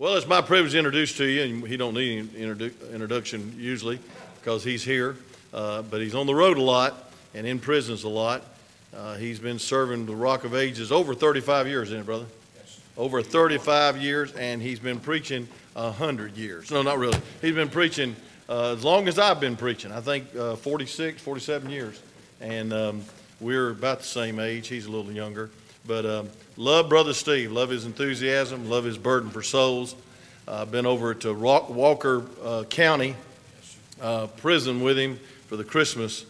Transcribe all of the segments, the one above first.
Well, it's my privilege to introduce to you, and he don't need an introdu- introduction usually because he's here, uh, but he's on the road a lot and in prisons a lot. Uh, he's been serving the Rock of Ages over 35 years, isn't it, brother? Yes. Over 35 years, and he's been preaching 100 years. No, not really. He's been preaching uh, as long as I've been preaching. I think uh, 46, 47 years. And um, we're about the same age. He's a little younger. But um, love Brother Steve. Love his enthusiasm. Love his burden for souls. I've uh, been over to Rock, Walker uh, County uh, prison with him for the Christmas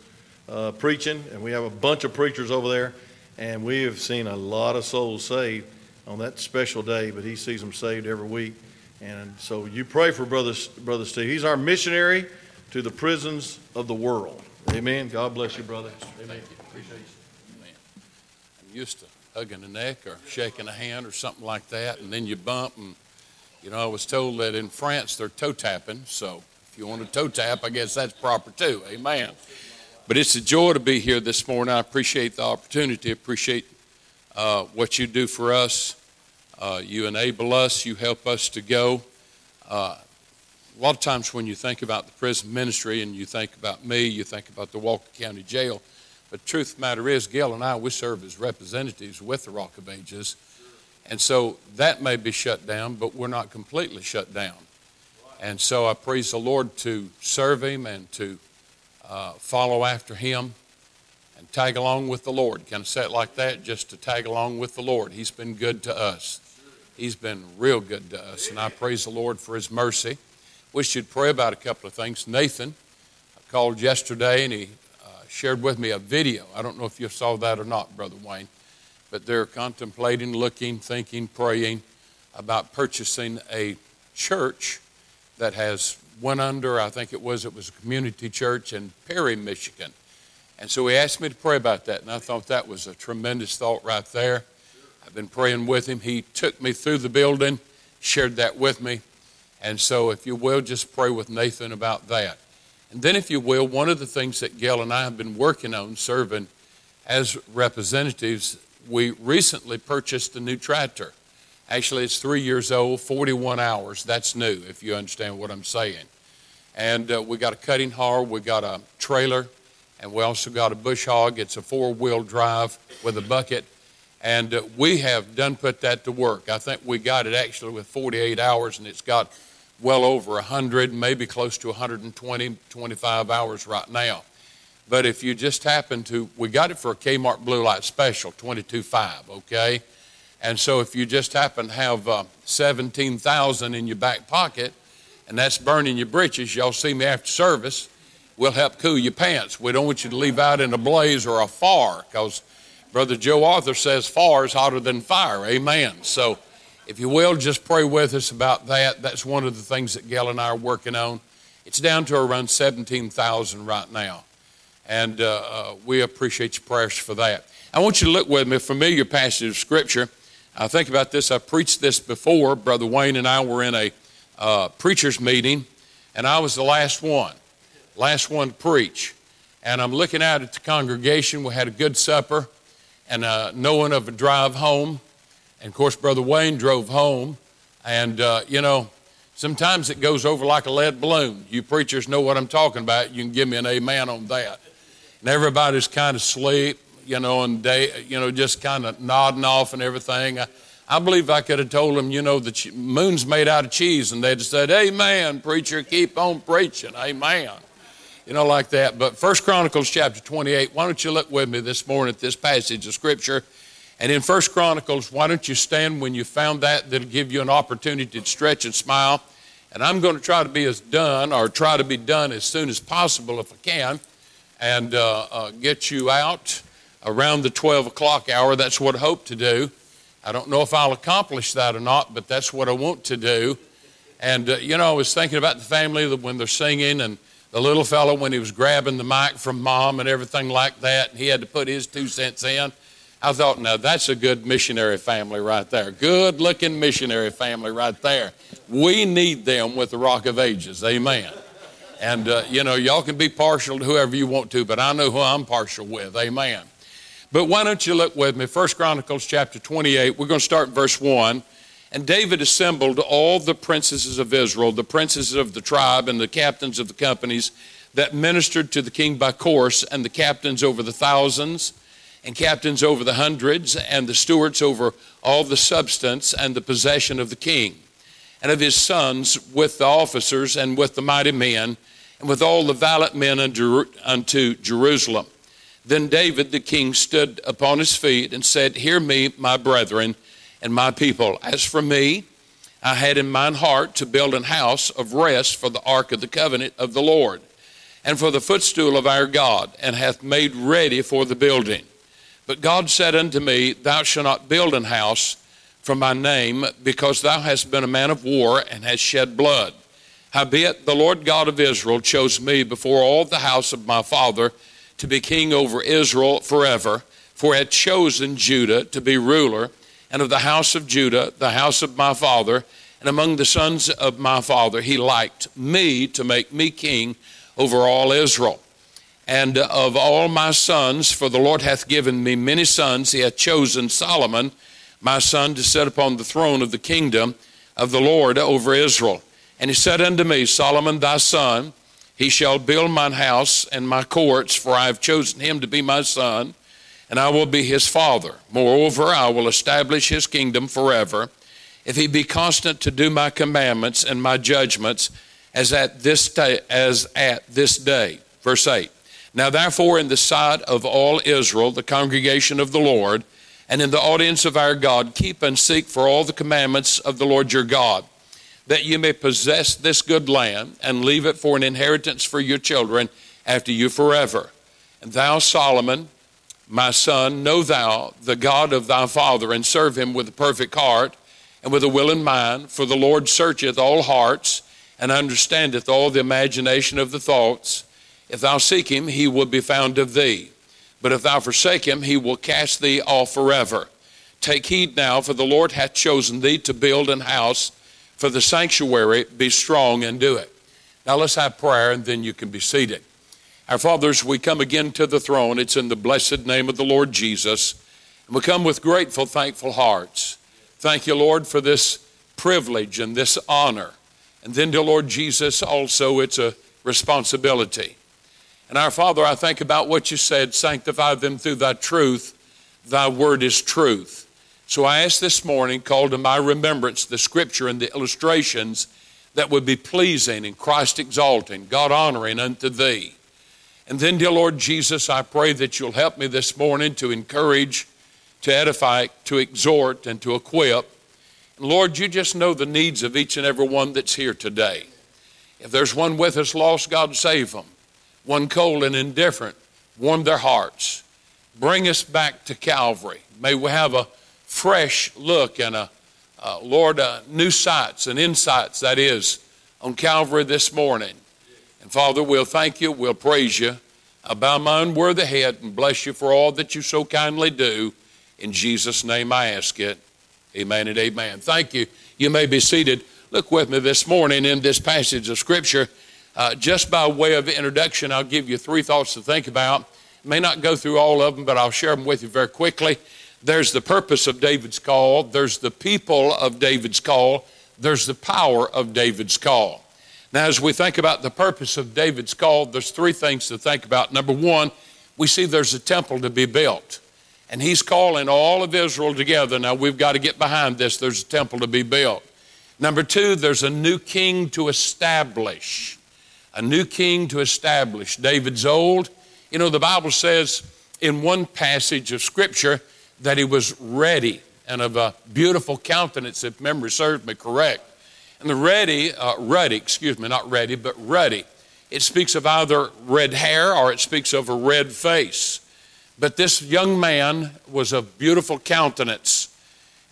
uh, preaching. And we have a bunch of preachers over there. And we have seen a lot of souls saved on that special day. But he sees them saved every week. And so you pray for Brother, Brother Steve. He's our missionary to the prisons of the world. Amen. God bless you, brother. Amen. Thank you. Appreciate you. Amen. I'm used to hugging a neck or shaking a hand or something like that, and then you bump. And, you know, I was told that in France they're toe tapping. So if you want to toe tap, I guess that's proper too. Amen. But it's a joy to be here this morning. I appreciate the opportunity. Appreciate uh, what you do for us. Uh, you enable us, you help us to go. Uh, a lot of times when you think about the prison ministry and you think about me, you think about the Walker County Jail. The truth of the matter is, Gail and I, we serve as representatives with the Rock of Ages. And so that may be shut down, but we're not completely shut down. And so I praise the Lord to serve Him and to uh, follow after Him and tag along with the Lord. Can I say it like that? Just to tag along with the Lord. He's been good to us. He's been real good to us, and I praise the Lord for His mercy. Wish you'd pray about a couple of things. Nathan I called yesterday, and he shared with me a video. I don't know if you saw that or not, Brother Wayne, but they're contemplating, looking, thinking, praying about purchasing a church that has went under. I think it was it was a community church in Perry, Michigan. And so he asked me to pray about that, and I thought that was a tremendous thought right there. I've been praying with him. He took me through the building, shared that with me. And so, if you will, just pray with Nathan about that. And then, if you will, one of the things that Gail and I have been working on serving as representatives, we recently purchased a new tractor. Actually, it's three years old, 41 hours. That's new, if you understand what I'm saying. And uh, we got a cutting harrow, we got a trailer, and we also got a bush hog. It's a four wheel drive with a bucket and uh, we have done put that to work. I think we got it actually with 48 hours, and it's got well over 100, maybe close to 120, 25 hours right now. But if you just happen to, we got it for a Kmart Blue Light Special, 22.5, okay? And so if you just happen to have uh, 17,000 in your back pocket, and that's burning your britches, y'all see me after service, we'll help cool your pants. We don't want you to leave out in a blaze or a fire, because Brother Joe Arthur says fire is hotter than fire. Amen. So, if you will, just pray with us about that. That's one of the things that Gail and I are working on. It's down to around 17,000 right now. And uh, uh, we appreciate your prayers for that. I want you to look with me, a familiar passage of Scripture. I think about this. I preached this before. Brother Wayne and I were in a uh, preacher's meeting, and I was the last one, last one to preach. And I'm looking out at the congregation. We had a good supper and uh, knowing of a drive home. And of course, Brother Wayne drove home. And, uh, you know, sometimes it goes over like a lead balloon. You preachers know what I'm talking about. You can give me an amen on that. And everybody's kind of asleep, you know, and day, you know, just kind of nodding off and everything. I, I believe I could have told them, you know, the moon's made out of cheese, and they'd have said, Amen, preacher, keep on preaching. Amen you know, like that. But First Chronicles chapter 28, why don't you look with me this morning at this passage of Scripture? And in First Chronicles, why don't you stand when you found that? That'll give you an opportunity to stretch and smile. And I'm going to try to be as done, or try to be done as soon as possible if I can, and uh, uh, get you out around the 12 o'clock hour. That's what I hope to do. I don't know if I'll accomplish that or not, but that's what I want to do. And, uh, you know, I was thinking about the family when they're singing and the little fellow when he was grabbing the mic from mom and everything like that, and he had to put his two cents in. I thought, now that's a good missionary family right there. Good looking missionary family right there. We need them with the Rock of Ages. Amen. And, uh, you know, y'all can be partial to whoever you want to, but I know who I'm partial with. Amen. But why don't you look with me? First Chronicles chapter 28. We're going to start verse 1. And David assembled all the princesses of Israel, the princes of the tribe, and the captains of the companies that ministered to the king by course, and the captains over the thousands, and captains over the hundreds, and the stewards over all the substance and the possession of the king, and of his sons with the officers and with the mighty men, and with all the valiant men unto Jerusalem. Then David the king stood upon his feet and said, Hear me, my brethren and my people. As for me, I had in mine heart to build an house of rest for the ark of the covenant of the Lord, and for the footstool of our God, and hath made ready for the building. But God said unto me, Thou shalt not build an house for my name, because thou hast been a man of war and hast shed blood. Howbeit the Lord God of Israel chose me before all the house of my father to be king over Israel forever, for he had chosen Judah to be ruler, and of the house of Judah, the house of my father, and among the sons of my father, he liked me to make me king over all Israel. And of all my sons, for the Lord hath given me many sons, he hath chosen Solomon, my son, to sit upon the throne of the kingdom of the Lord over Israel. And he said unto me, Solomon, thy son, he shall build mine house and my courts, for I have chosen him to be my son, and I will be his father. Moreover, I will establish his kingdom forever, if he be constant to do my commandments and my judgments, as at this day, as at this day. Verse 8. Now therefore, in the sight of all Israel, the congregation of the Lord, and in the audience of our God, keep and seek for all the commandments of the Lord your God that you may possess this good land and leave it for an inheritance for your children after you forever. And thou, Solomon, my son, know thou the God of thy father, and serve him with a perfect heart and with a willing mind, for the Lord searcheth all hearts and understandeth all the imagination of the thoughts. If thou seek him, he will be found of thee. But if thou forsake him, he will cast thee off forever. Take heed now, for the Lord hath chosen thee to build an house for the sanctuary, be strong and do it. Now let's have prayer and then you can be seated. Our fathers, we come again to the throne. It's in the blessed name of the Lord Jesus. And we come with grateful, thankful hearts. Thank you, Lord, for this privilege and this honor. And then, dear Lord Jesus, also it's a responsibility. And our Father, I think about what you said sanctify them through thy truth. Thy word is truth. So I ask this morning, call to my remembrance the scripture and the illustrations that would be pleasing and Christ exalting, God honoring unto thee. And then, dear Lord Jesus, I pray that you'll help me this morning to encourage, to edify, to exhort, and to equip. And Lord, you just know the needs of each and every one that's here today. If there's one with us lost, God save them. One cold and indifferent, warm their hearts. Bring us back to Calvary. May we have a fresh look and a uh, Lord, uh, new sights and insights, that is, on Calvary this morning. And Father, we'll thank you, we'll praise you. I bow my unworthy head and bless you for all that you so kindly do. In Jesus' name I ask it. Amen and amen. Thank you. You may be seated. Look with me this morning in this passage of Scripture. Uh, just by way of introduction, I'll give you three thoughts to think about. May not go through all of them, but I'll share them with you very quickly. There's the purpose of David's call, there's the people of David's call, there's the power of David's call. Now, as we think about the purpose of David's call, there's three things to think about. Number one, we see there's a temple to be built. And he's calling all of Israel together. Now, we've got to get behind this. There's a temple to be built. Number two, there's a new king to establish. A new king to establish. David's old. You know, the Bible says in one passage of Scripture that he was ready and of a beautiful countenance, if memory serves me correct. And the ready, uh, ruddy, excuse me, not ready, but ruddy. It speaks of either red hair or it speaks of a red face. But this young man was of beautiful countenance.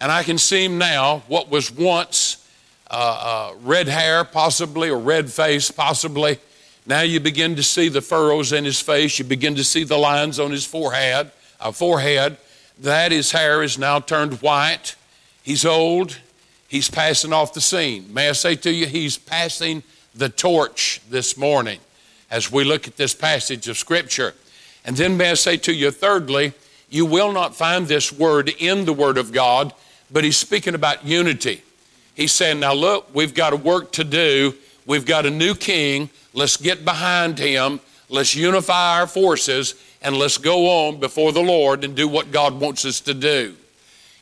And I can see him now, what was once uh, uh, red hair, possibly, or red face, possibly. Now you begin to see the furrows in his face. You begin to see the lines on his forehead. Uh, forehead that his hair is now turned white. He's old. He's passing off the scene. May I say to you, he's passing the torch this morning as we look at this passage of Scripture. And then, may I say to you, thirdly, you will not find this word in the Word of God, but he's speaking about unity. He's saying, Now look, we've got a work to do. We've got a new king. Let's get behind him. Let's unify our forces and let's go on before the Lord and do what God wants us to do.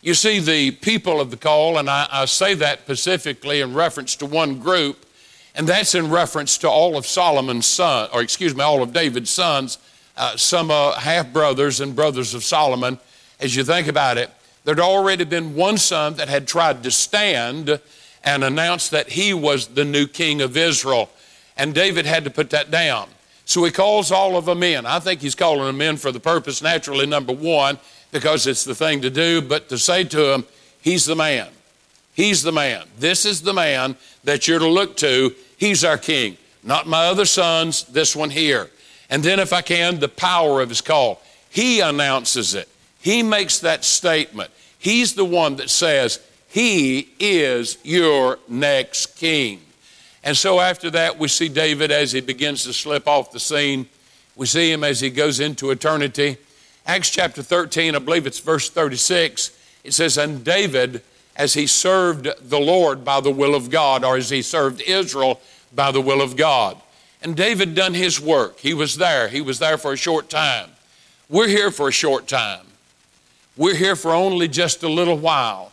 You see, the people of the call, and I, I say that specifically in reference to one group, and that's in reference to all of Solomon's sons, or excuse me, all of David's sons, uh, some uh, half brothers and brothers of Solomon. As you think about it, there'd already been one son that had tried to stand and announce that he was the new king of Israel. And David had to put that down. So he calls all of them in. I think he's calling them in for the purpose, naturally, number one, because it's the thing to do, but to say to them, He's the man. He's the man. This is the man that you're to look to. He's our king. Not my other sons, this one here. And then, if I can, the power of his call. He announces it, he makes that statement. He's the one that says, He is your next king. And so after that, we see David as he begins to slip off the scene. We see him as he goes into eternity. Acts chapter 13, I believe it's verse 36, it says, And David, as he served the Lord by the will of God, or as he served Israel by the will of God. And David done his work. He was there. He was there for a short time. We're here for a short time. We're here for only just a little while,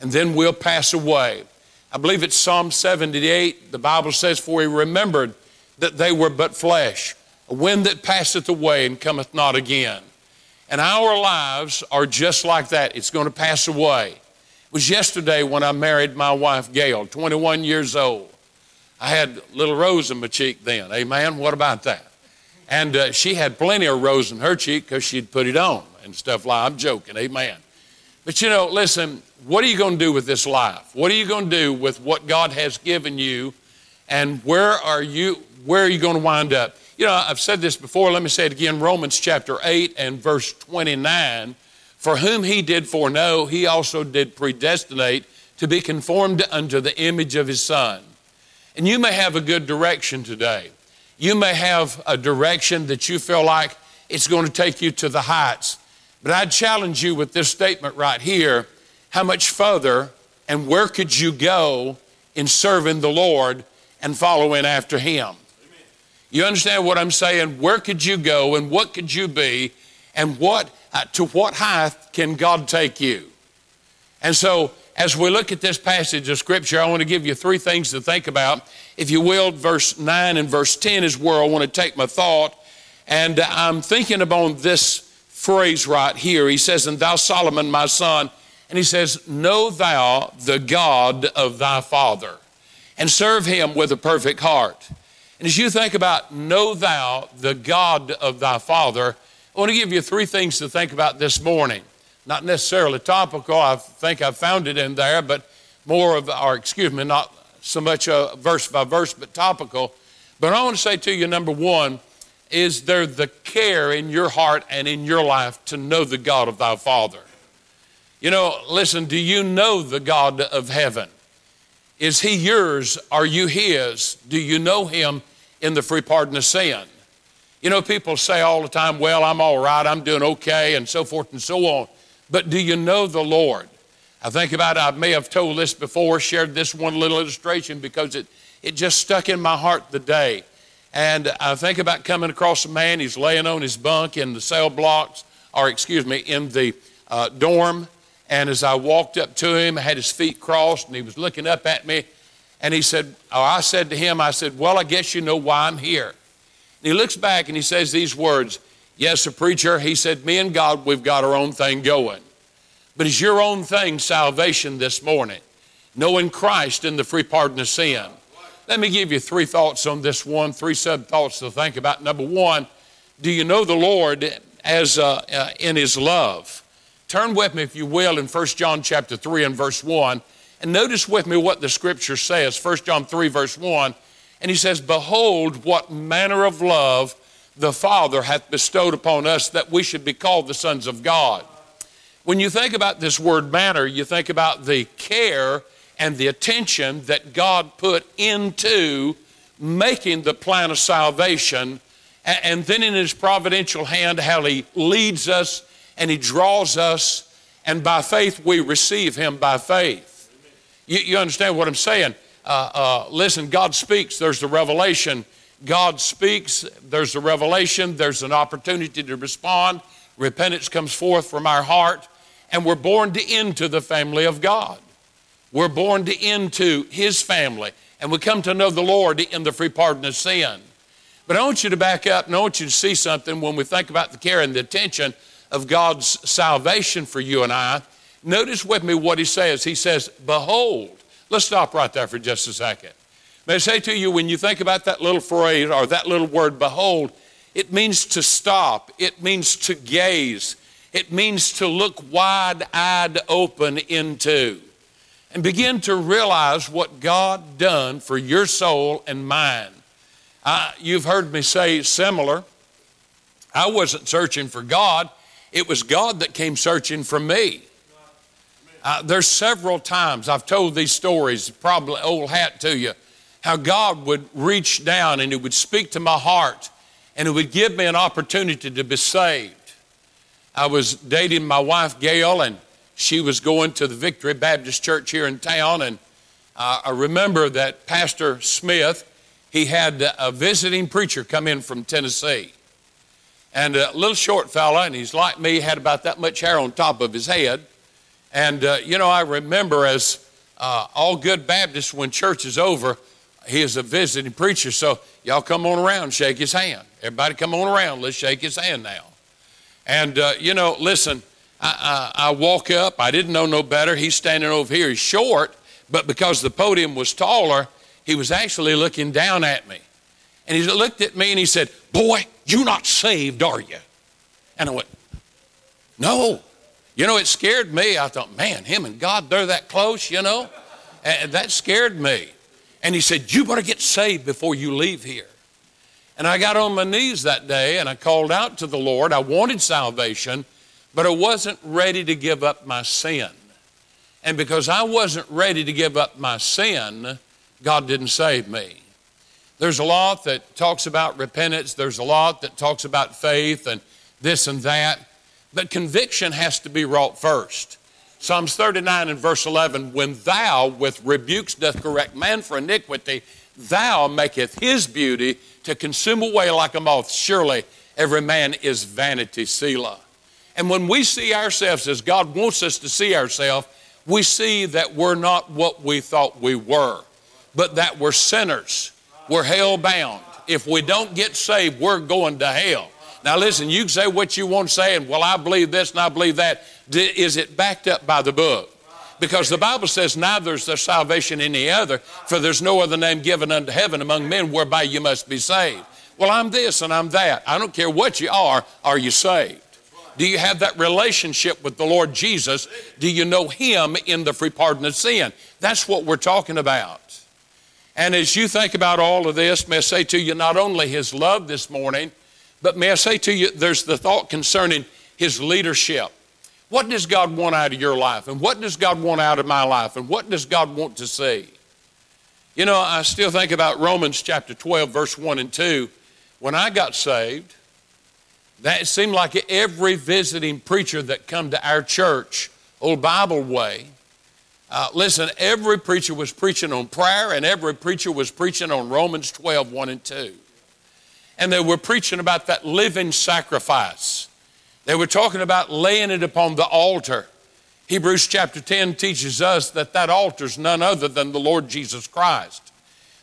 and then we'll pass away. I believe it's Psalm 78. The Bible says, For he remembered that they were but flesh, a wind that passeth away and cometh not again. And our lives are just like that. It's going to pass away. It was yesterday when I married my wife, Gail, 21 years old. I had little rose in my cheek then. Amen. What about that? And uh, she had plenty of rose in her cheek because she'd put it on and stuff like I'm joking. Amen. But you know, listen, what are you going to do with this life? What are you going to do with what God has given you? And where are you where are you going to wind up? You know, I've said this before, let me say it again. Romans chapter 8 and verse 29. For whom he did foreknow, he also did predestinate to be conformed unto the image of his son. And you may have a good direction today. You may have a direction that you feel like it's going to take you to the heights. But I'd challenge you with this statement right here how much further and where could you go in serving the Lord and following after Him? You understand what I'm saying? Where could you go and what could you be and what uh, to what height can God take you? And so as we look at this passage of scripture, I want to give you three things to think about. If you will, verse 9 and verse 10 is where I want to take my thought. And I'm thinking about this phrase right here. He says, And thou, Solomon, my son, and he says, Know thou the God of thy father, and serve him with a perfect heart. And as you think about, Know thou the God of thy father, I want to give you three things to think about this morning. Not necessarily topical, I think I've found it in there, but more of, or excuse me, not so much a verse by verse, but topical. But I want to say to you, number one, is there the care in your heart and in your life to know the God of thy Father? You know, listen, do you know the God of heaven? Is he yours? Are you his? Do you know him in the free pardon of sin? You know, people say all the time, well, I'm all right, I'm doing okay, and so forth and so on. But do you know the Lord? I think about it, I may have told this before, shared this one little illustration because it, it just stuck in my heart the day. And I think about coming across a man, he's laying on his bunk in the cell blocks, or excuse me, in the uh, dorm. And as I walked up to him, I had his feet crossed, and he was looking up at me. And he said, or I said to him, I said, Well, I guess you know why I'm here. And he looks back and he says these words Yes, a preacher. He said, Me and God, we've got our own thing going. But is your own thing salvation this morning? Knowing Christ in the free pardon of sin. Let me give you three thoughts on this one, three sub thoughts to think about. Number one, do you know the Lord as uh, uh, in His love? Turn with me, if you will, in 1 John chapter 3 and verse 1, and notice with me what the scripture says. 1 John 3, verse 1, and he says, Behold, what manner of love the Father hath bestowed upon us that we should be called the sons of God. When you think about this word manner, you think about the care and the attention that God put into making the plan of salvation, and then in His providential hand, how He leads us and He draws us, and by faith we receive Him by faith. You, you understand what I'm saying? Uh, uh, listen, God speaks, there's the revelation. God speaks, there's the revelation, there's an opportunity to respond. Repentance comes forth from our heart, and we're born into the family of God. We're born to into His family, and we come to know the Lord in the free pardon of sin. But I want you to back up and I want you to see something when we think about the care and the attention of God's salvation for you and I. Notice with me what He says. He says, Behold, Let's stop right there for just a second. May I say to you, when you think about that little phrase or that little word, behold, it means to stop, it means to gaze, it means to look wide eyed open into and begin to realize what God done for your soul and mine. You've heard me say similar. I wasn't searching for God, it was God that came searching for me. Uh, there's several times I've told these stories, probably old hat to you, how God would reach down and He would speak to my heart and it would give me an opportunity to be saved. I was dating my wife, Gail, and she was going to the Victory Baptist Church here in town. And uh, I remember that Pastor Smith, he had a visiting preacher come in from Tennessee. And a little short fella, and he's like me, had about that much hair on top of his head. And, uh, you know, I remember as uh, all good Baptists, when church is over, he is a visiting preacher. So y'all come on around, shake his hand. Everybody come on around, let's shake his hand now. And, uh, you know, listen, I, I, walk up, I didn't know no better. He's standing over here, he's short, but because the podium was taller, he was actually looking down at me. And he looked at me and he said, Boy, you not saved, are you? And I went, No. You know, it scared me. I thought, man, him and God, they're that close, you know? And that scared me. And he said, You better get saved before you leave here. And I got on my knees that day and I called out to the Lord. I wanted salvation, but I wasn't ready to give up my sin. And because I wasn't ready to give up my sin, God didn't save me. There's a lot that talks about repentance, there's a lot that talks about faith and this and that. But conviction has to be wrought first. Psalms 39 and verse 11 When thou with rebukes doth correct man for iniquity, thou maketh his beauty to consume away like a moth. Surely every man is vanity, Selah. And when we see ourselves as God wants us to see ourselves, we see that we're not what we thought we were, but that we're sinners. We're hell bound. If we don't get saved, we're going to hell. Now, listen, you can say what you want to say, and well, I believe this and I believe that. Is it backed up by the book? Because the Bible says, Neither is there salvation any other, for there's no other name given unto heaven among men whereby you must be saved. Well, I'm this and I'm that. I don't care what you are, are you saved? Do you have that relationship with the Lord Jesus? Do you know Him in the free pardon of sin? That's what we're talking about. And as you think about all of this, may I say to you not only His love this morning, but may I say to you, there's the thought concerning his leadership. What does God want out of your life? And what does God want out of my life? And what does God want to see? You know, I still think about Romans chapter 12, verse 1 and 2. When I got saved, that seemed like every visiting preacher that come to our church, Old Bible Way, uh, listen, every preacher was preaching on prayer and every preacher was preaching on Romans 12, 1 and 2 and they were preaching about that living sacrifice. They were talking about laying it upon the altar. Hebrews chapter 10 teaches us that that altar is none other than the Lord Jesus Christ.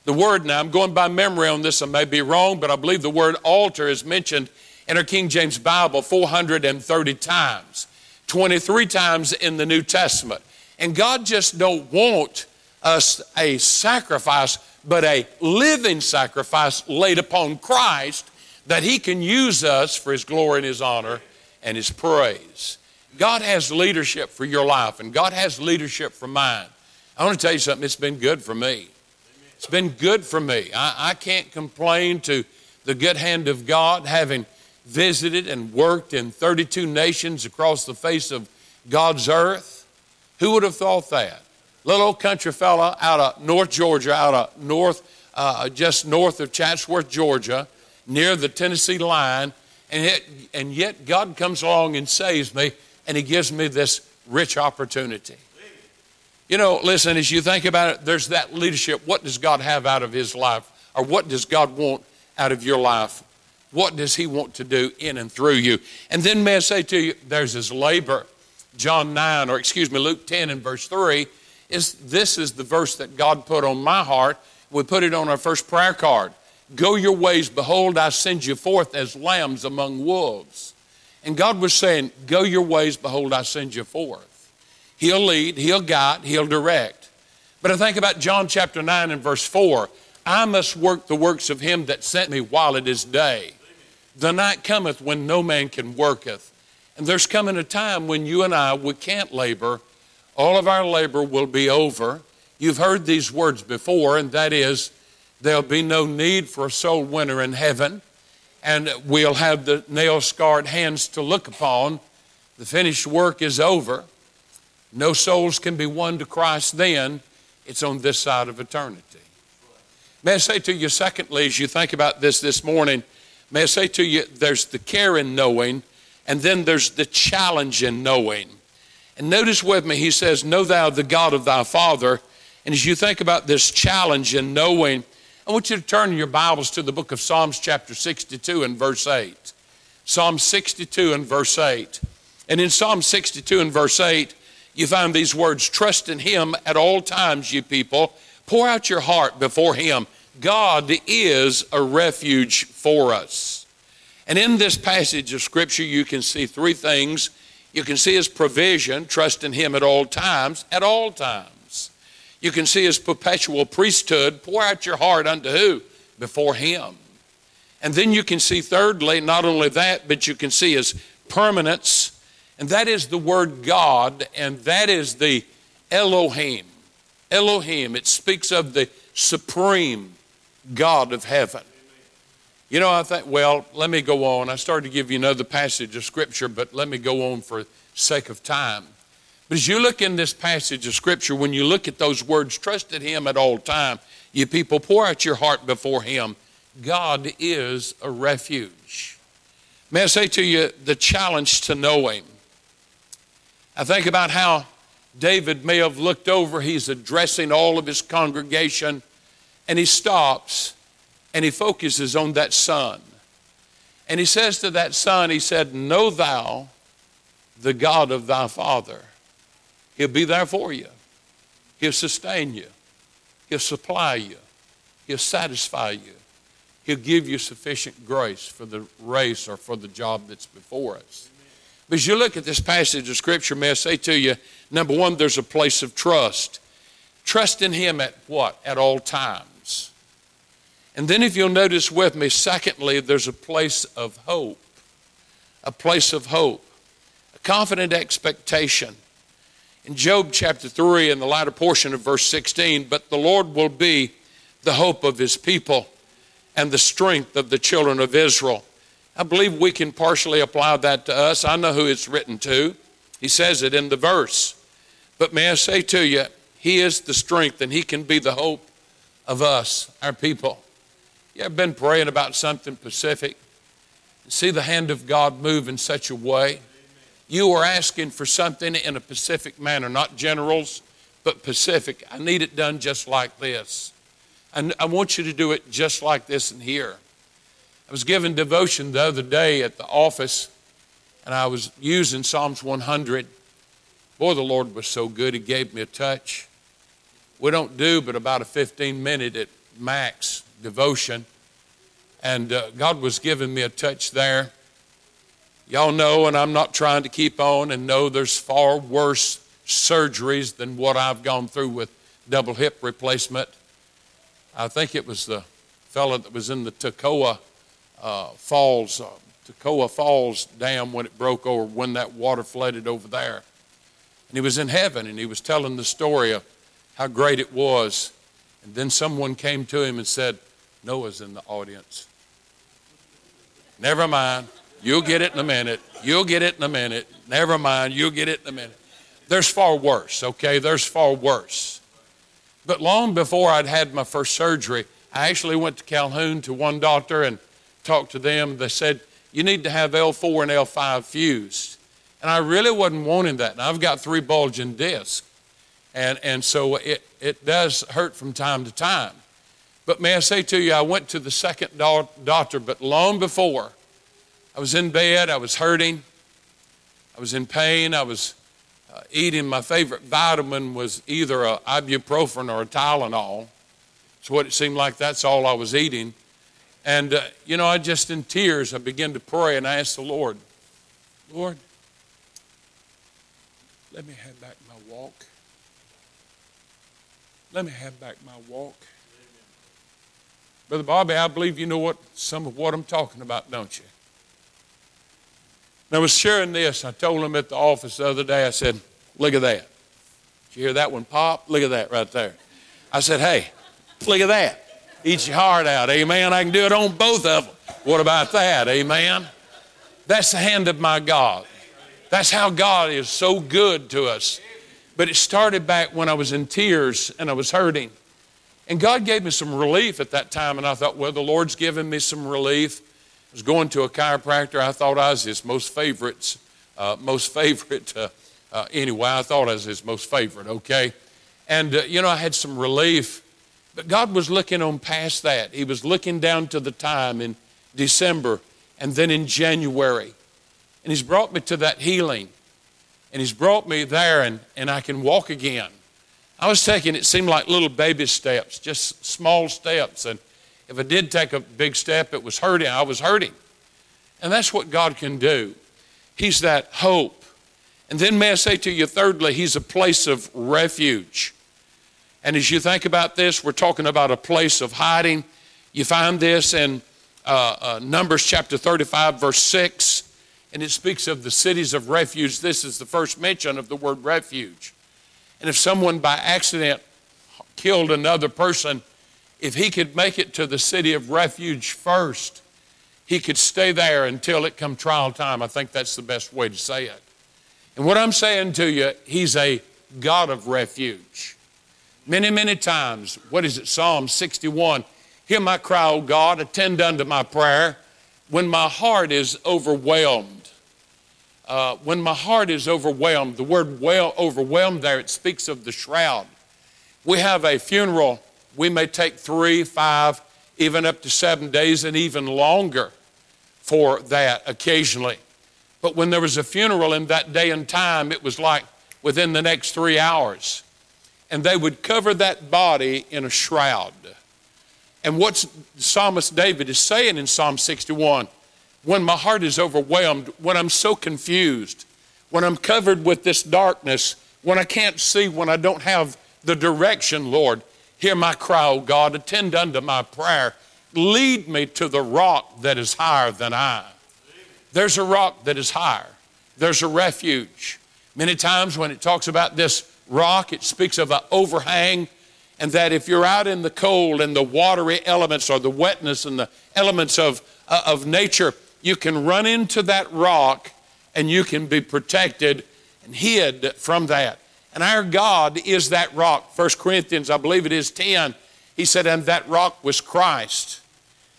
The word, now I'm going by memory on this, I may be wrong, but I believe the word altar is mentioned in our King James Bible 430 times, 23 times in the New Testament. And God just don't want us a sacrifice but a living sacrifice laid upon Christ that He can use us for His glory and His honor and His praise. God has leadership for your life, and God has leadership for mine. I want to tell you something, it's been good for me. It's been good for me. I, I can't complain to the good hand of God having visited and worked in 32 nations across the face of God's earth. Who would have thought that? little old country fella out of North Georgia, out of North, uh, just north of Chatsworth, Georgia, near the Tennessee line, and yet, and yet God comes along and saves me, and He gives me this rich opportunity. You know, listen, as you think about it, there's that leadership. What does God have out of his life? Or what does God want out of your life? What does he want to do in and through you? And then may I say to you, there's his labor. John 9, or excuse me, Luke 10 and verse 3, is this is the verse that God put on my heart. We put it on our first prayer card. Go your ways, behold, I send you forth as lambs among wolves. And God was saying, Go your ways, behold, I send you forth. He'll lead, He'll guide, He'll direct. But I think about John chapter 9 and verse 4 I must work the works of Him that sent me while it is day. The night cometh when no man can worketh. And there's coming a time when you and I, we can't labor. All of our labor will be over. You've heard these words before, and that is, there'll be no need for a soul winner in heaven, and we'll have the nail scarred hands to look upon. The finished work is over. No souls can be won to Christ then. It's on this side of eternity. May I say to you, secondly, as you think about this this morning, may I say to you, there's the care in knowing, and then there's the challenge in knowing. And notice with me, he says, Know thou the God of thy Father. And as you think about this challenge in knowing, I want you to turn your Bibles to the book of Psalms, chapter 62, and verse 8. Psalm 62 and verse 8. And in Psalm 62 and verse 8, you find these words Trust in Him at all times, you people. Pour out your heart before Him. God is a refuge for us. And in this passage of Scripture, you can see three things. You can see His provision, trust in Him at all times, at all times. You can see His perpetual priesthood, pour out your heart unto who? Before Him. And then you can see, thirdly, not only that, but you can see His permanence and that is the word God, and that is the Elohim. Elohim, it speaks of the supreme God of heaven. You know, I think, well, let me go on. I started to give you another passage of Scripture, but let me go on for sake of time. But as you look in this passage of Scripture, when you look at those words, trust in Him at all time, you people pour out your heart before Him. God is a refuge. May I say to you the challenge to know Him? I think about how David may have looked over, he's addressing all of his congregation, and he stops and he focuses on that son. And he says to that son, He said, Know thou the God of thy father. He'll be there for you, He'll sustain you, He'll supply you, He'll satisfy you, He'll give you sufficient grace for the race or for the job that's before us. But as you look at this passage of Scripture, may I say to you, number one, there's a place of trust. Trust in Him at what? At all times. And then, if you'll notice with me, secondly, there's a place of hope. A place of hope. A confident expectation. In Joel chapter 3, in the latter portion of verse 16, but the Lord will be the hope of His people and the strength of the children of Israel. I believe we can partially apply that to us. I know who it's written to. He says it in the verse. But may I say to you, He is the strength and He can be the hope of us, our people. You ever been praying about something specific? See the hand of God move in such a way? You are asking for something in a specific manner, not generals, but specific. I need it done just like this. And I want you to do it just like this in here. I was given devotion the other day at the office, and I was using Psalms 100. Boy, the Lord was so good, He gave me a touch. We don't do but about a 15 minute at max devotion, and uh, God was giving me a touch there. Y'all know, and I'm not trying to keep on, and know there's far worse surgeries than what I've gone through with double hip replacement. I think it was the fellow that was in the Toccoa uh, Falls, uh, Falls Dam when it broke over, when that water flooded over there. And he was in heaven and he was telling the story of how great it was. And then someone came to him and said, Noah's in the audience. Never mind. You'll get it in a minute. You'll get it in a minute. Never mind. You'll get it in a minute. There's far worse, okay? There's far worse. But long before I'd had my first surgery, I actually went to Calhoun to one doctor and talked to them, they said, you need to have L4 and L5 fused. And I really wasn't wanting that. Now, I've got three bulging discs. And, and so it, it does hurt from time to time. But may I say to you, I went to the second doctor, but long before, I was in bed, I was hurting, I was in pain, I was uh, eating my favorite vitamin was either ibuprofen or a Tylenol. It's what it seemed like that's all I was eating. And, uh, you know, I just in tears, I began to pray and I asked the Lord, Lord, let me have back my walk. Let me have back my walk. Brother Bobby, I believe you know what some of what I'm talking about, don't you? And I was sharing this. I told him at the office the other day, I said, Look at that. Did you hear that one pop? Look at that right there. I said, Hey, look at that. Eat your heart out. Amen. I can do it on both of them. What about that? Amen. That's the hand of my God. That's how God is so good to us. But it started back when I was in tears and I was hurting. And God gave me some relief at that time, and I thought, well, the Lord's given me some relief. I was going to a chiropractor. I thought I was his most favorite, uh, most favorite. Uh, uh, anyway, I thought I was his most favorite. Okay, and uh, you know I had some relief, but God was looking on past that. He was looking down to the time in December and then in January, and He's brought me to that healing, and He's brought me there, and and I can walk again. I was taking it seemed like little baby steps, just small steps, and if I did take a big step, it was hurting. I was hurting. And that's what God can do. He's that hope. And then, may I say to you, thirdly, He's a place of refuge. And as you think about this, we're talking about a place of hiding. You find this in uh, uh, Numbers chapter 35, verse 6, and it speaks of the cities of refuge. This is the first mention of the word refuge. And if someone by accident killed another person, if he could make it to the city of refuge first, he could stay there until it come trial time. I think that's the best way to say it. And what I'm saying to you, he's a God of refuge. Many, many times, what is it, Psalm 61? Hear my cry, O God, attend unto my prayer. When my heart is overwhelmed, uh, when my heart is overwhelmed, the word well overwhelmed there, it speaks of the shroud. We have a funeral we may take three, five, even up to seven days and even longer for that occasionally. But when there was a funeral in that day and time, it was like within the next three hours. And they would cover that body in a shroud. And what Psalmist David is saying in Psalm 61 when my heart is overwhelmed, when I'm so confused, when I'm covered with this darkness, when I can't see, when I don't have the direction, Lord, Hear my cry, O God. Attend unto my prayer. Lead me to the rock that is higher than I. There's a rock that is higher. There's a refuge. Many times when it talks about this rock, it speaks of an overhang, and that if you're out in the cold and the watery elements or the wetness and the elements of, uh, of nature, you can run into that rock and you can be protected and hid from that. And our God is that rock. 1 Corinthians, I believe it is 10, he said, and that rock was Christ.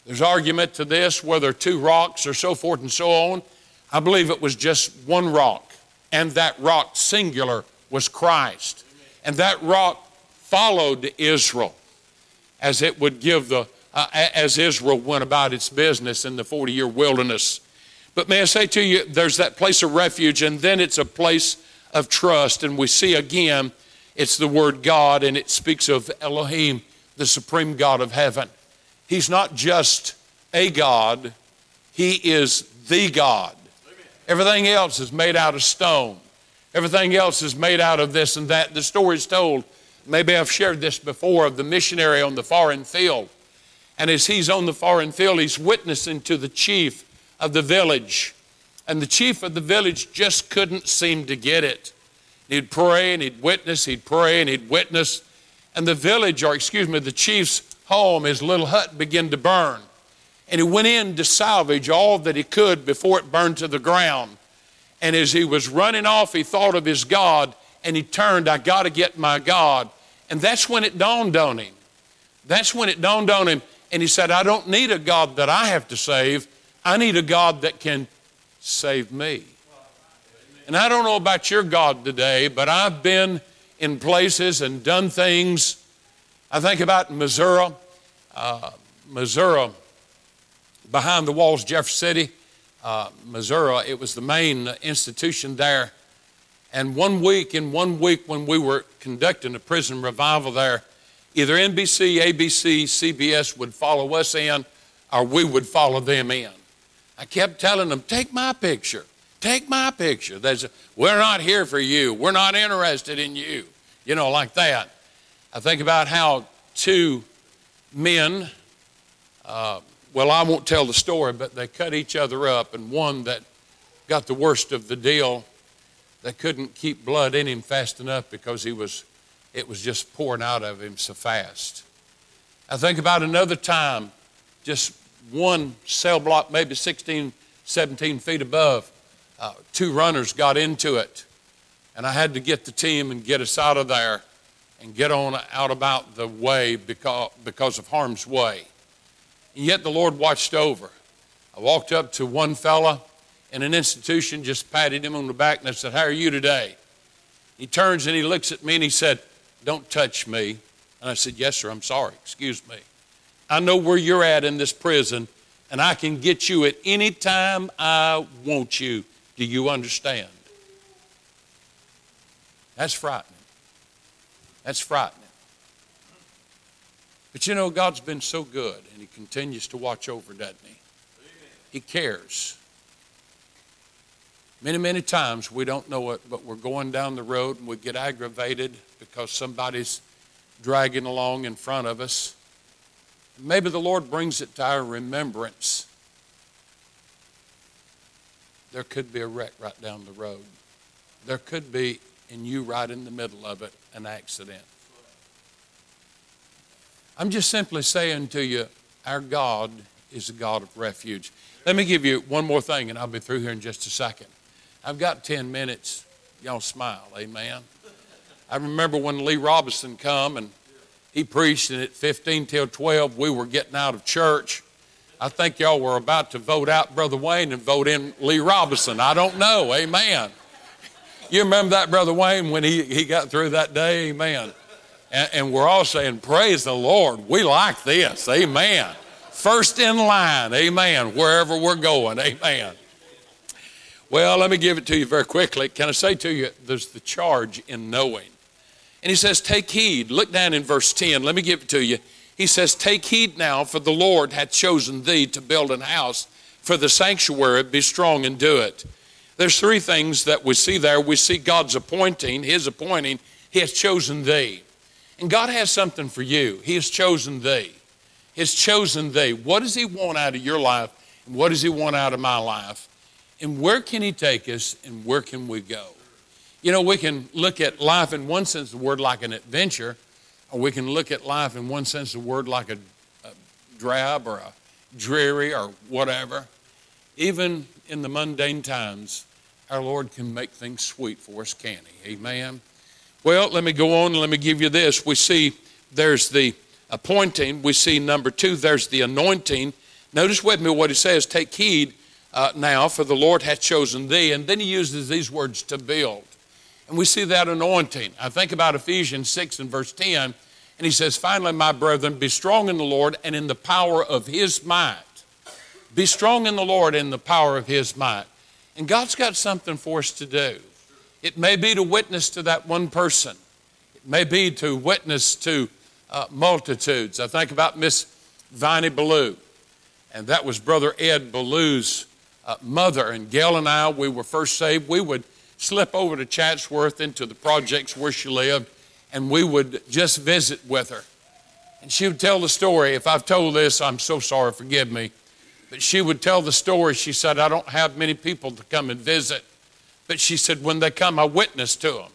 There's argument to this, whether two rocks or so forth and so on. I believe it was just one rock, and that rock singular was Christ. And that rock followed Israel as it would give the, uh, as Israel went about its business in the 40 year wilderness. But may I say to you, there's that place of refuge, and then it's a place of trust. And we see again, it's the word God, and it speaks of Elohim, the supreme God of heaven. He's not just a God, He is the God. Everything else is made out of stone. Everything else is made out of this and that. The story is told, maybe I've shared this before, of the missionary on the foreign field. And as he's on the foreign field, he's witnessing to the chief of the village. And the chief of the village just couldn't seem to get it. He'd pray and he'd witness, he'd pray and he'd witness. And the village, or excuse me, the chief's home, his little hut began to burn. And he went in to salvage all that he could before it burned to the ground. And as he was running off, he thought of his God and he turned, I got to get my God. And that's when it dawned on him. That's when it dawned on him. And he said, I don't need a God that I have to save. I need a God that can save me. And I don't know about your God today, but I've been in places and done things. I think about Missouri, uh, Missouri, behind the walls, Jefferson City, uh, Missouri. It was the main institution there. And one week, in one week, when we were conducting a prison revival there, either NBC, ABC, CBS would follow us in, or we would follow them in. I kept telling them, Take my picture. Take my picture. There's a, we're not here for you. We're not interested in you. You know, like that. I think about how two men, uh, well, I won't tell the story, but they cut each other up, and one that got the worst of the deal, they couldn't keep blood in him fast enough because he was, it was just pouring out of him so fast. I think about another time, just one cell block, maybe 16, 17 feet above, uh, two runners got into it. And I had to get the team and get us out of there and get on out about the way because, because of harm's way. And yet the Lord watched over. I walked up to one fella in an institution, just patted him on the back, and I said, How are you today? He turns and he looks at me and he said, Don't touch me. And I said, Yes, sir, I'm sorry. Excuse me. I know where you're at in this prison, and I can get you at any time I want you. Do you understand? That's frightening. That's frightening. But you know, God's been so good, and He continues to watch over, doesn't He? He cares. Many, many times we don't know it, but we're going down the road and we get aggravated because somebody's dragging along in front of us. Maybe the Lord brings it to our remembrance there could be a wreck right down the road. There could be, and you right in the middle of it, an accident. I'm just simply saying to you, our God is a God of refuge. Let me give you one more thing, and I'll be through here in just a second. I've got 10 minutes. Y'all smile, amen. I remember when Lee Robinson come and he preached, and at 15 till 12, we were getting out of church. I think y'all were about to vote out Brother Wayne and vote in Lee Robinson. I don't know. Amen. You remember that, Brother Wayne, when he, he got through that day? Amen. And, and we're all saying, Praise the Lord. We like this. Amen. First in line. Amen. Wherever we're going. Amen. Well, let me give it to you very quickly. Can I say to you, there's the charge in knowing. And he says, Take heed. Look down in verse 10. Let me give it to you. He says, Take heed now, for the Lord hath chosen thee to build an house for the sanctuary. Be strong and do it. There's three things that we see there. We see God's appointing, His appointing. He has chosen thee. And God has something for you. He has chosen thee. He has chosen thee. What does He want out of your life? And what does He want out of my life? And where can He take us? And where can we go? You know, we can look at life in one sense of the word like an adventure or we can look at life in one sense of the word like a, a drab or a dreary or whatever. Even in the mundane times, our Lord can make things sweet for us, can He? Amen. Well, let me go on and let me give you this. We see there's the appointing. We see number two, there's the anointing. Notice with me what he says take heed uh, now, for the Lord hath chosen thee. And then he uses these words to build. And we see that anointing. I think about Ephesians 6 and verse 10, and he says, Finally, my brethren, be strong in the Lord and in the power of his might. Be strong in the Lord and the power of his might. And God's got something for us to do. It may be to witness to that one person, it may be to witness to uh, multitudes. I think about Miss Viney Ballou, and that was Brother Ed Ballou's uh, mother. And Gail and I, we were first saved. We would slip over to Chatsworth into the projects where she lived, and we would just visit with her. And she would tell the story. If I've told this, I'm so sorry, forgive me. But she would tell the story. She said, I don't have many people to come and visit. But she said, when they come, I witness to them.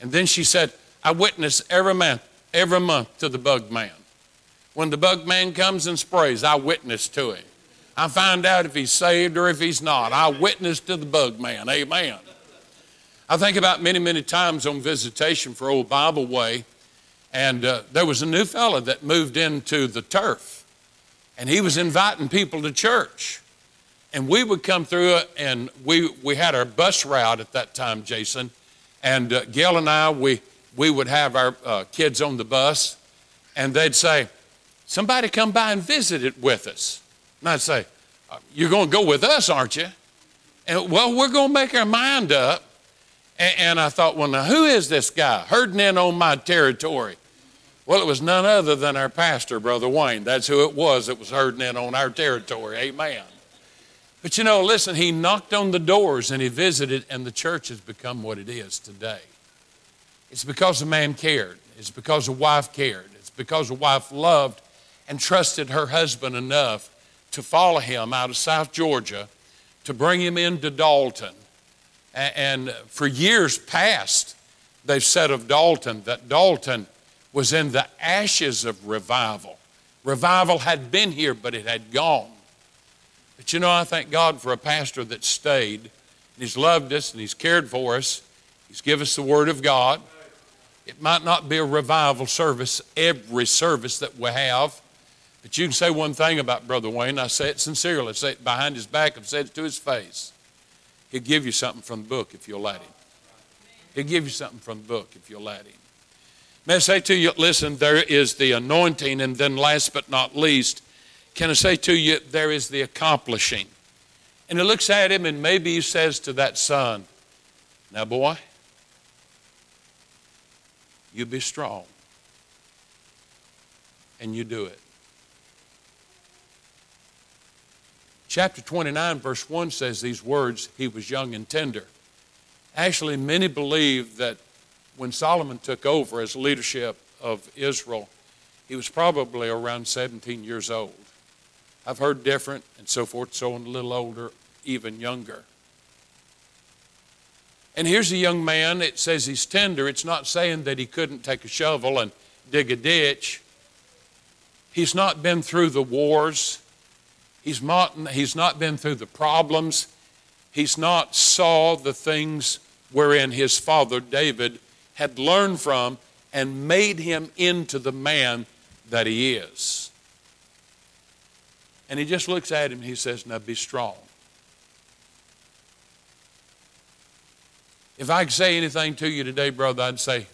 And then she said, I witness every month, every month to the bug man. When the bug man comes and sprays, I witness to him. I find out if he's saved or if he's not. I witness to the bug man. Amen. I think about many, many times on visitation for Old Bible Way, and uh, there was a new fella that moved into the turf, and he was inviting people to church. And we would come through and we, we had our bus route at that time, Jason. And uh, Gail and I, we we would have our uh, kids on the bus, and they'd say, Somebody come by and visit it with us. And I'd say, uh, You're going to go with us, aren't you? And well, we're going to make our mind up. And, and I thought, Well, now who is this guy herding in on my territory? Well, it was none other than our pastor, Brother Wayne. That's who it was that was herding in on our territory. Amen. But you know, listen, he knocked on the doors and he visited, and the church has become what it is today. It's because a man cared, it's because a wife cared, it's because a wife loved and trusted her husband enough to follow him out of South Georgia to bring him into Dalton. And for years past, they've said of Dalton that Dalton was in the ashes of revival. Revival had been here, but it had gone. But you know, I thank God for a pastor that stayed. And he's loved us and he's cared for us. He's given us the Word of God. It might not be a revival service every service that we have, but you can say one thing about Brother Wayne. I say it sincerely. I say it behind his back. I've said it to his face. He'll give you something from the book if you'll let him. He'll give you something from the book if you'll let him. May I say to you, listen, there is the anointing, and then last but not least, can I say to you, there is the accomplishing. And he looks at him, and maybe he says to that son, Now, boy, you be strong. And you do it. Chapter 29, verse 1 says these words He was young and tender. Actually, many believe that when Solomon took over as leadership of Israel, he was probably around 17 years old. I've heard different and so forth, so on, a little older, even younger. And here's a young man, it says he's tender. It's not saying that he couldn't take a shovel and dig a ditch. He's not been through the wars. He's not, he's not been through the problems. He's not saw the things wherein his father David had learned from and made him into the man that he is. And he just looks at him and he says, Now be strong. If I could say anything to you today, brother, I'd say,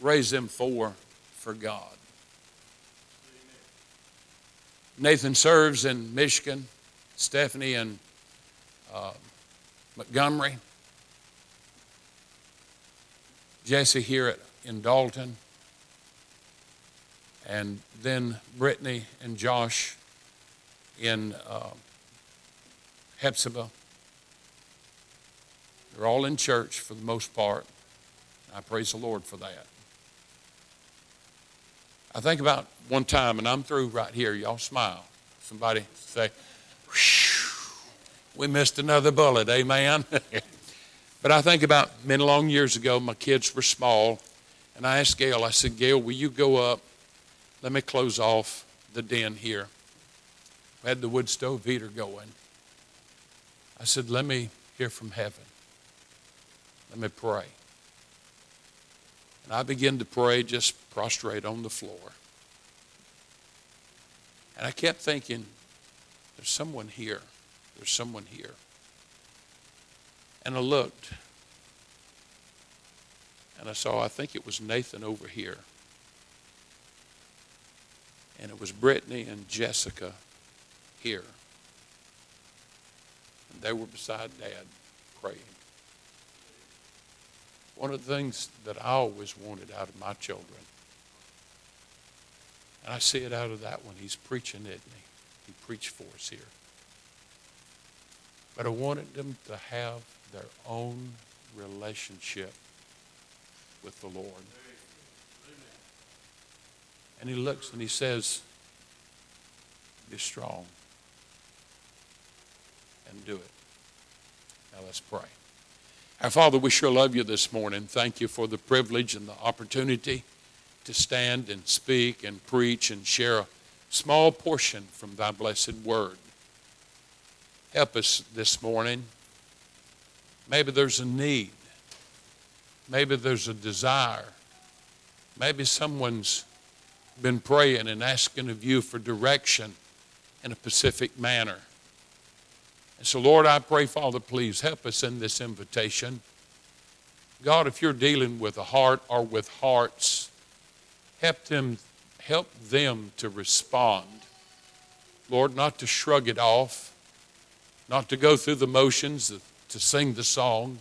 raise them four for God. Nathan serves in Michigan, Stephanie in uh, Montgomery. Jesse here at, in Dalton, and then Brittany and Josh in uh, Hephzibah. They're all in church for the most part. I praise the Lord for that. I think about one time, and I'm through right here. Y'all smile. Somebody say, we missed another bullet. Amen. But I think about many long years ago, my kids were small, and I asked Gail, I said, Gail, will you go up? Let me close off the den here. We had the wood stove heater going. I said, let me hear from heaven. Let me pray. And I began to pray, just prostrate on the floor. And I kept thinking, there's someone here. There's someone here. And I looked. And I saw, I think it was Nathan over here. And it was Brittany and Jessica here. And they were beside Dad praying. One of the things that I always wanted out of my children, and I see it out of that one, he's preaching, isn't he? He preached for us here. But I wanted them to have their own relationship with the Lord. And he looks and he says, Be strong and do it. Now let's pray. Our Father, we sure love you this morning. Thank you for the privilege and the opportunity to stand and speak and preach and share a small portion from thy blessed word. Help us this morning Maybe there's a need. Maybe there's a desire. Maybe someone's been praying and asking of you for direction in a specific manner. And so, Lord, I pray, Father, please help us in this invitation. God, if you're dealing with a heart or with hearts, help them, help them to respond. Lord, not to shrug it off, not to go through the motions, to sing the song.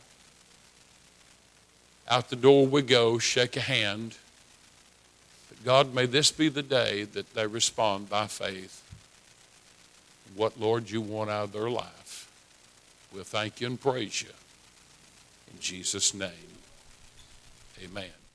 Out the door we go, shake a hand. But God, may this be the day that they respond by faith. What, Lord, you want out of their life. We'll thank you and praise you. In Jesus' name, amen.